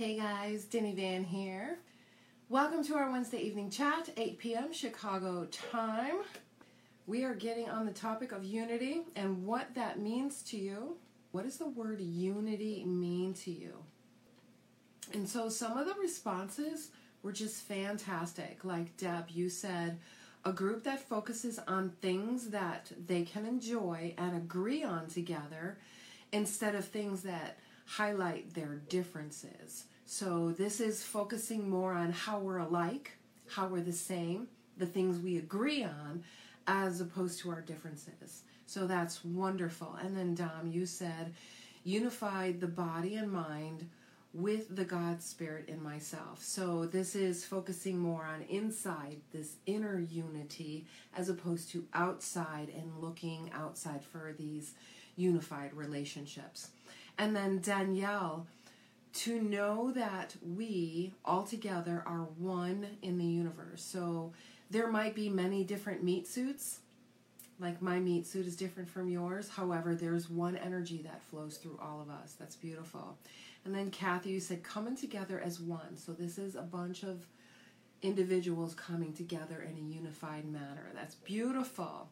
Hey guys, Denny Van here. Welcome to our Wednesday evening chat, 8 p.m. Chicago time. We are getting on the topic of unity and what that means to you. What does the word unity mean to you? And so some of the responses were just fantastic. Like Deb, you said, a group that focuses on things that they can enjoy and agree on together instead of things that highlight their differences. So this is focusing more on how we're alike, how we're the same, the things we agree on, as opposed to our differences. So that's wonderful. And then Dom, you said unified the body and mind with the God Spirit in myself. So this is focusing more on inside, this inner unity, as opposed to outside and looking outside for these unified relationships. And then Danielle, to know that we all together are one in the universe. So there might be many different meat suits. Like my meat suit is different from yours. However, there's one energy that flows through all of us. That's beautiful. And then Kathy, you said coming together as one. So this is a bunch of individuals coming together in a unified manner. That's beautiful.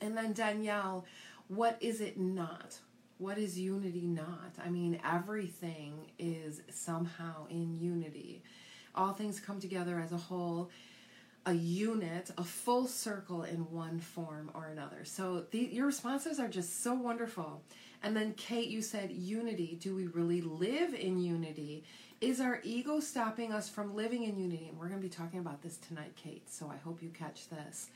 And then Danielle, what is it not? What is unity not? I mean, everything is somehow in unity. All things come together as a whole, a unit, a full circle in one form or another. So the, your responses are just so wonderful. And then, Kate, you said unity. Do we really live in unity? Is our ego stopping us from living in unity? And we're going to be talking about this tonight, Kate. So I hope you catch this.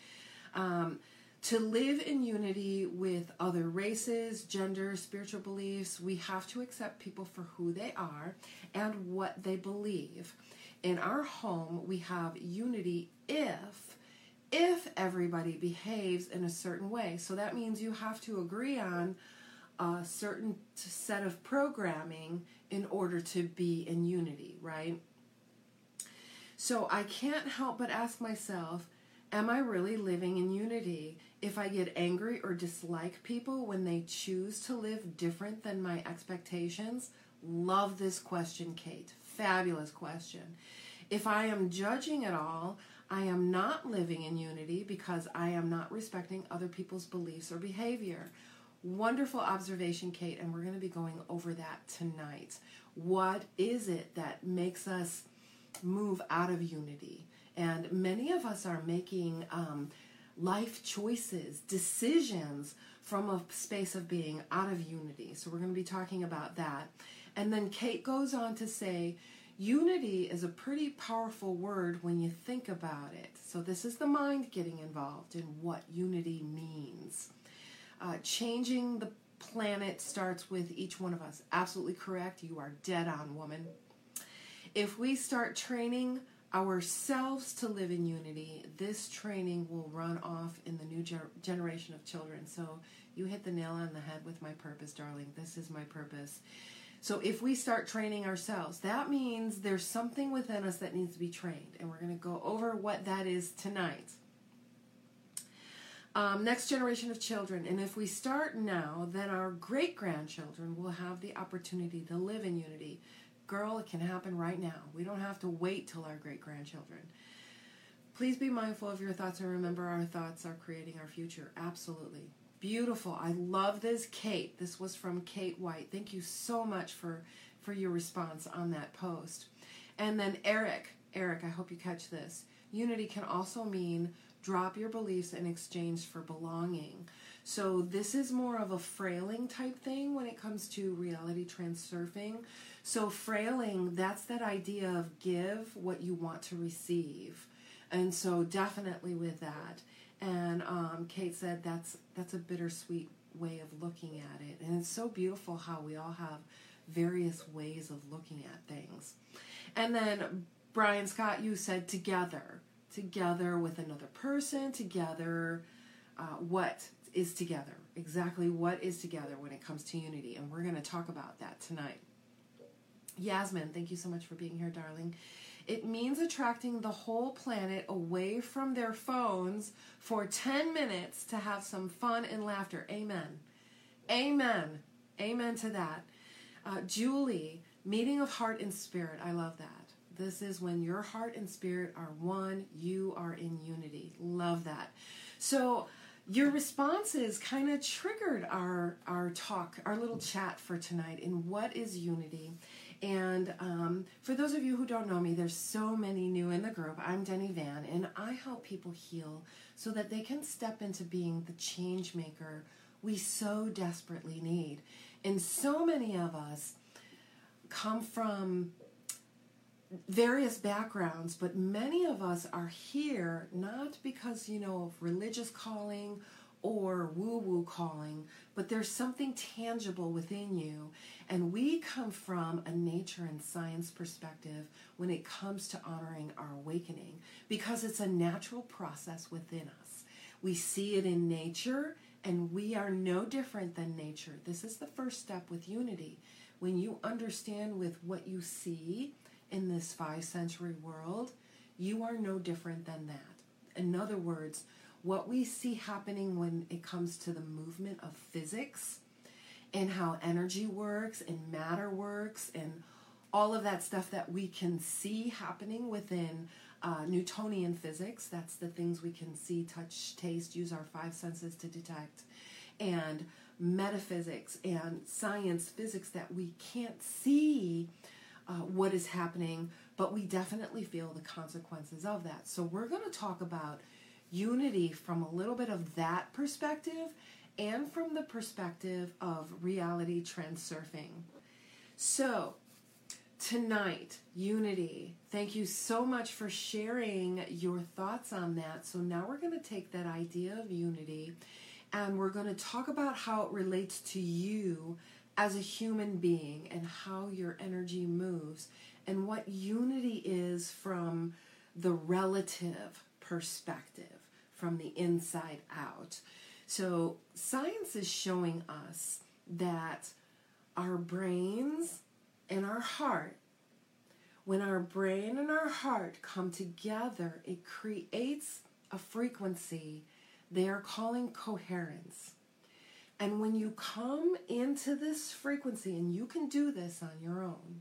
Um, to live in unity with other races, genders, spiritual beliefs, we have to accept people for who they are and what they believe. In our home, we have unity if if everybody behaves in a certain way. So that means you have to agree on a certain set of programming in order to be in unity, right? So I can't help but ask myself, am I really living in unity? If I get angry or dislike people when they choose to live different than my expectations, love this question, Kate. Fabulous question. If I am judging at all, I am not living in unity because I am not respecting other people's beliefs or behavior. Wonderful observation, Kate, and we're going to be going over that tonight. What is it that makes us move out of unity? And many of us are making um, life choices, decisions from a space of being out of unity. So we're going to be talking about that. And then Kate goes on to say, Unity is a pretty powerful word when you think about it. So, this is the mind getting involved in what unity means. Uh, changing the planet starts with each one of us. Absolutely correct. You are dead on, woman. If we start training ourselves to live in unity, this training will run off in the new ger- generation of children. So you hit the nail on the head with my purpose, darling. This is my purpose. So if we start training ourselves, that means there's something within us that needs to be trained. And we're going to go over what that is tonight um, next generation of children. And if we start now, then our great grandchildren will have the opportunity to live in unity. Girl, it can happen right now. We don't have to wait till our great grandchildren. Please be mindful of your thoughts and remember our thoughts are creating our future. Absolutely. Beautiful. I love this, Kate. This was from Kate White. Thank you so much for, for your response on that post. And then Eric. Eric, I hope you catch this. Unity can also mean drop your beliefs in exchange for belonging. So this is more of a frailing type thing when it comes to reality transurfing. So frailing, that's that idea of give what you want to receive. And so definitely with that. And um, Kate said that's that's a bittersweet way of looking at it. And it's so beautiful how we all have various ways of looking at things. And then Brian Scott, you said together together with another person, together uh, what is together, exactly what is together when it comes to unity. And we're going to talk about that tonight. Yasmin, thank you so much for being here, darling. It means attracting the whole planet away from their phones for 10 minutes to have some fun and laughter. Amen. Amen. Amen to that. Uh, Julie, meeting of heart and spirit. I love that. This is when your heart and spirit are one, you are in unity. Love that. So, your responses kind of triggered our our talk, our little chat for tonight in what is unity. And um, for those of you who don't know me, there's so many new in the group. I'm Denny Van, and I help people heal so that they can step into being the change maker we so desperately need. And so many of us come from various backgrounds, but many of us are here not because, you know, of religious calling or woo woo calling, but there's something tangible within you. And we come from a nature and science perspective when it comes to honoring our awakening because it's a natural process within us. We see it in nature, and we are no different than nature. This is the first step with unity. When you understand with what you see in this five sensory world, you are no different than that. In other words, what we see happening when it comes to the movement of physics and how energy works and matter works and all of that stuff that we can see happening within uh, Newtonian physics. That's the things we can see, touch, taste, use our five senses to detect. And metaphysics and science physics that we can't see uh, what is happening, but we definitely feel the consequences of that. So, we're going to talk about unity from a little bit of that perspective and from the perspective of reality transurfing. So, tonight, unity. Thank you so much for sharing your thoughts on that. So, now we're going to take that idea of unity and we're going to talk about how it relates to you as a human being and how your energy moves and what unity is from the relative perspective, from the inside out. So, science is showing us that our brains and our heart, when our brain and our heart come together, it creates a frequency they are calling coherence. And when you come into this frequency, and you can do this on your own,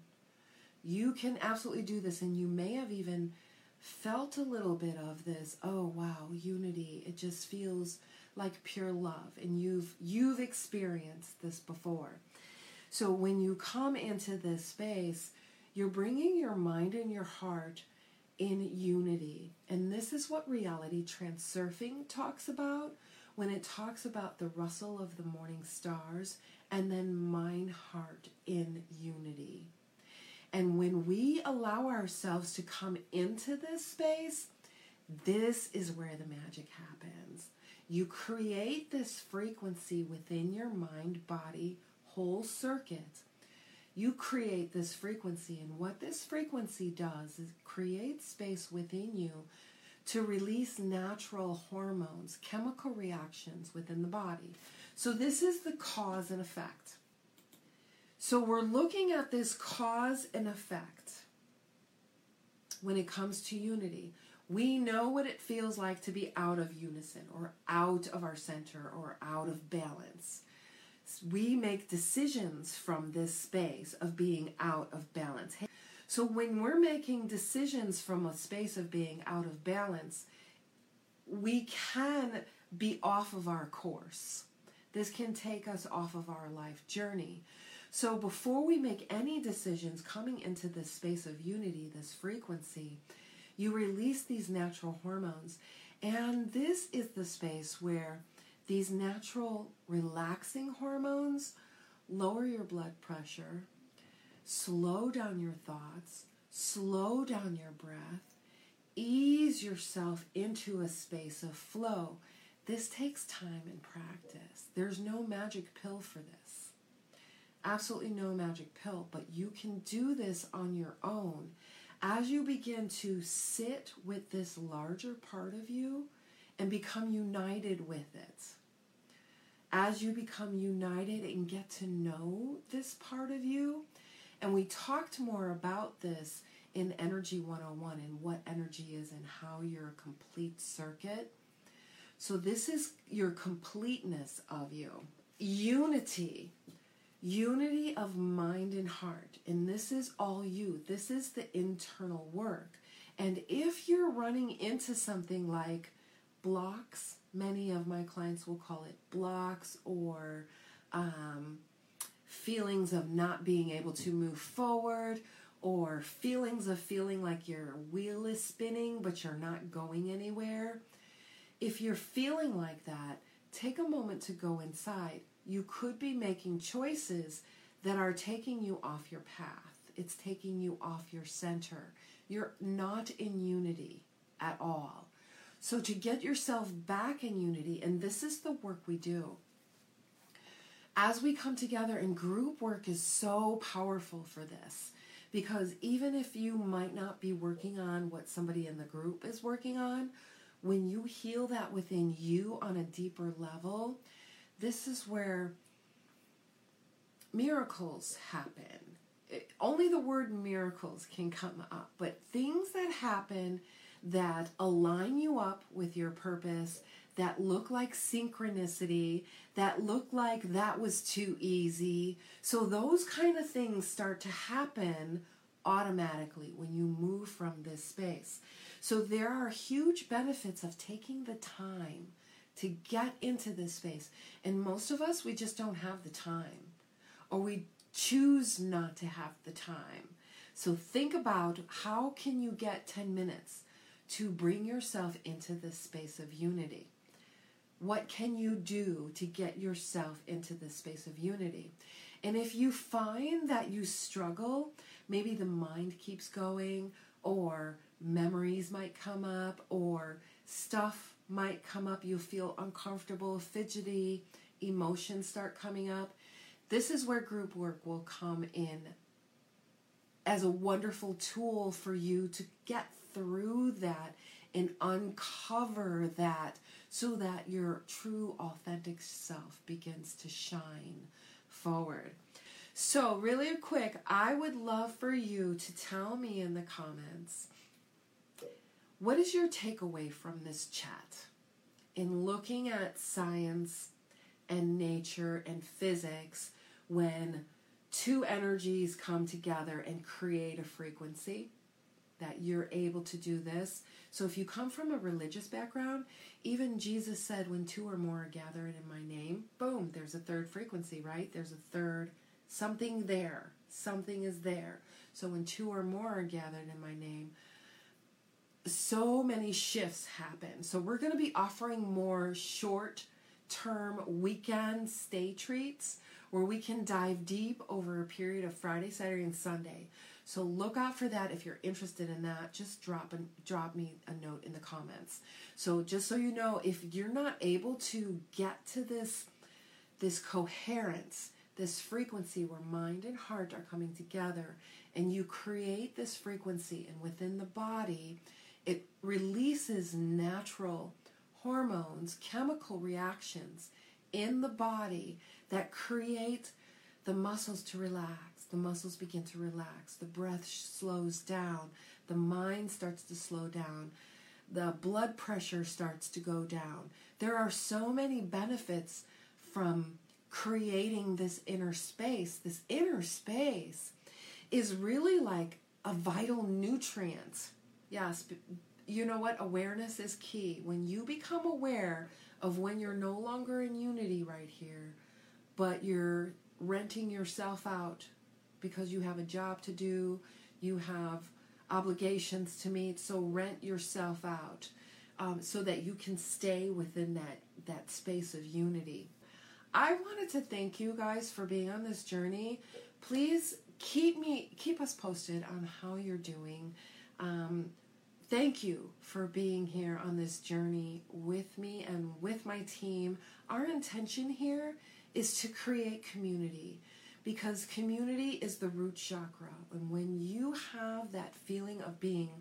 you can absolutely do this. And you may have even felt a little bit of this oh wow unity. It just feels like pure love. And you've you've experienced this before. So when you come into this space you're bringing your mind and your heart in unity. And this is what reality transurfing talks about when it talks about the rustle of the morning stars and then mind heart in unity. And when we allow ourselves to come into this space, this is where the magic happens. You create this frequency within your mind, body, whole circuit. You create this frequency, and what this frequency does is create space within you to release natural hormones, chemical reactions within the body. So, this is the cause and effect. So, we're looking at this cause and effect when it comes to unity. We know what it feels like to be out of unison or out of our center or out of balance. We make decisions from this space of being out of balance. So when we're making decisions from a space of being out of balance, we can be off of our course. This can take us off of our life journey. So before we make any decisions coming into this space of unity, this frequency, you release these natural hormones. And this is the space where these natural relaxing hormones lower your blood pressure, slow down your thoughts, slow down your breath, ease yourself into a space of flow. This takes time and practice. There's no magic pill for this. Absolutely no magic pill, but you can do this on your own. As you begin to sit with this larger part of you and become united with it, as you become united and get to know this part of you, and we talked more about this in Energy 101 and what energy is and how you're a complete circuit. So, this is your completeness of you. Unity unity of mind and heart. And this is all you, this is the internal work. And if you're running into something like blocks, many of my clients will call it blocks or um, feelings of not being able to move forward or feelings of feeling like your wheel is spinning but you're not going anywhere. If you're feeling like that, take a moment to go inside. You could be making choices that are taking you off your path. It's taking you off your center. You're not in unity at all. So, to get yourself back in unity, and this is the work we do, as we come together, and group work is so powerful for this because even if you might not be working on what somebody in the group is working on, when you heal that within you on a deeper level, this is where miracles happen. It, only the word miracles can come up, but things that happen that align you up with your purpose, that look like synchronicity, that look like that was too easy. So those kind of things start to happen automatically when you move from this space. So there are huge benefits of taking the time to get into this space. And most of us, we just don't have the time, or we choose not to have the time. So think about how can you get 10 minutes to bring yourself into this space of unity. What can you do to get yourself into this space of unity? And if you find that you struggle, maybe the mind keeps going, or memories might come up or stuff might come up. You feel uncomfortable, fidgety, emotions start coming up. This is where group work will come in as a wonderful tool for you to get through that and uncover that so that your true authentic self begins to shine forward. So, really quick, I would love for you to tell me in the comments what is your takeaway from this chat in looking at science and nature and physics when two energies come together and create a frequency? That you're able to do this. So, if you come from a religious background, even Jesus said, When two or more are gathered in my name, boom, there's a third frequency, right? There's a third, something there. Something is there. So, when two or more are gathered in my name, so many shifts happen. So we're going to be offering more short term weekend stay treats where we can dive deep over a period of Friday, Saturday, and Sunday. So look out for that if you're interested in that. Just drop and drop me a note in the comments. So just so you know, if you're not able to get to this this coherence, this frequency where mind and heart are coming together, and you create this frequency, and within the body, it releases natural hormones, chemical reactions in the body that create the muscles to relax. The muscles begin to relax. The breath slows down. The mind starts to slow down. The blood pressure starts to go down. There are so many benefits from creating this inner space. This inner space is really like a vital nutrient Yes, you know what? Awareness is key. When you become aware of when you're no longer in unity right here, but you're renting yourself out because you have a job to do, you have obligations to meet, so rent yourself out um, so that you can stay within that, that space of unity. I wanted to thank you guys for being on this journey. Please keep me keep us posted on how you're doing. Um, thank you for being here on this journey with me and with my team. Our intention here is to create community because community is the root chakra. And when you have that feeling of being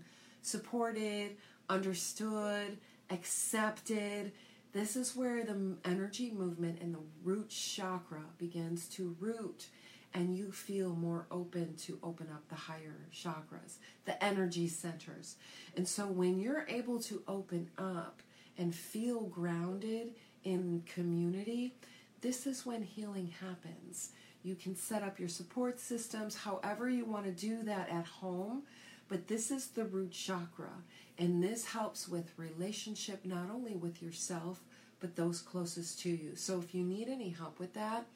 supported, understood, accepted, this is where the energy movement in the root chakra begins to root and you feel more open to open up the higher chakras, the energy centers. And so when you're able to open up and feel grounded in community, this is when healing happens. You can set up your support systems however you want to do that at home. But this is the root chakra, and this helps with relationship not only with yourself, but those closest to you. So if you need any help with that,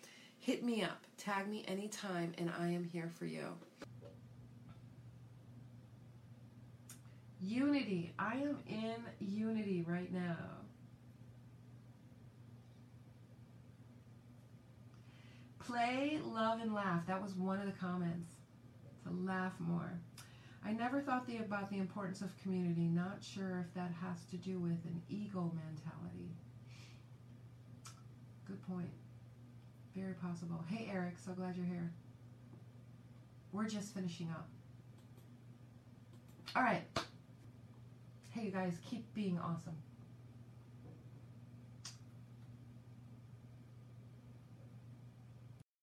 hit me up, tag me anytime, and I am here for you. Unity. I am in unity right now. Play, love, and laugh. That was one of the comments. To laugh more. I never thought the, about the importance of community. Not sure if that has to do with an ego mentality. Good point. Very possible. Hey, Eric. So glad you're here. We're just finishing up. All right. Hey, you guys, keep being awesome.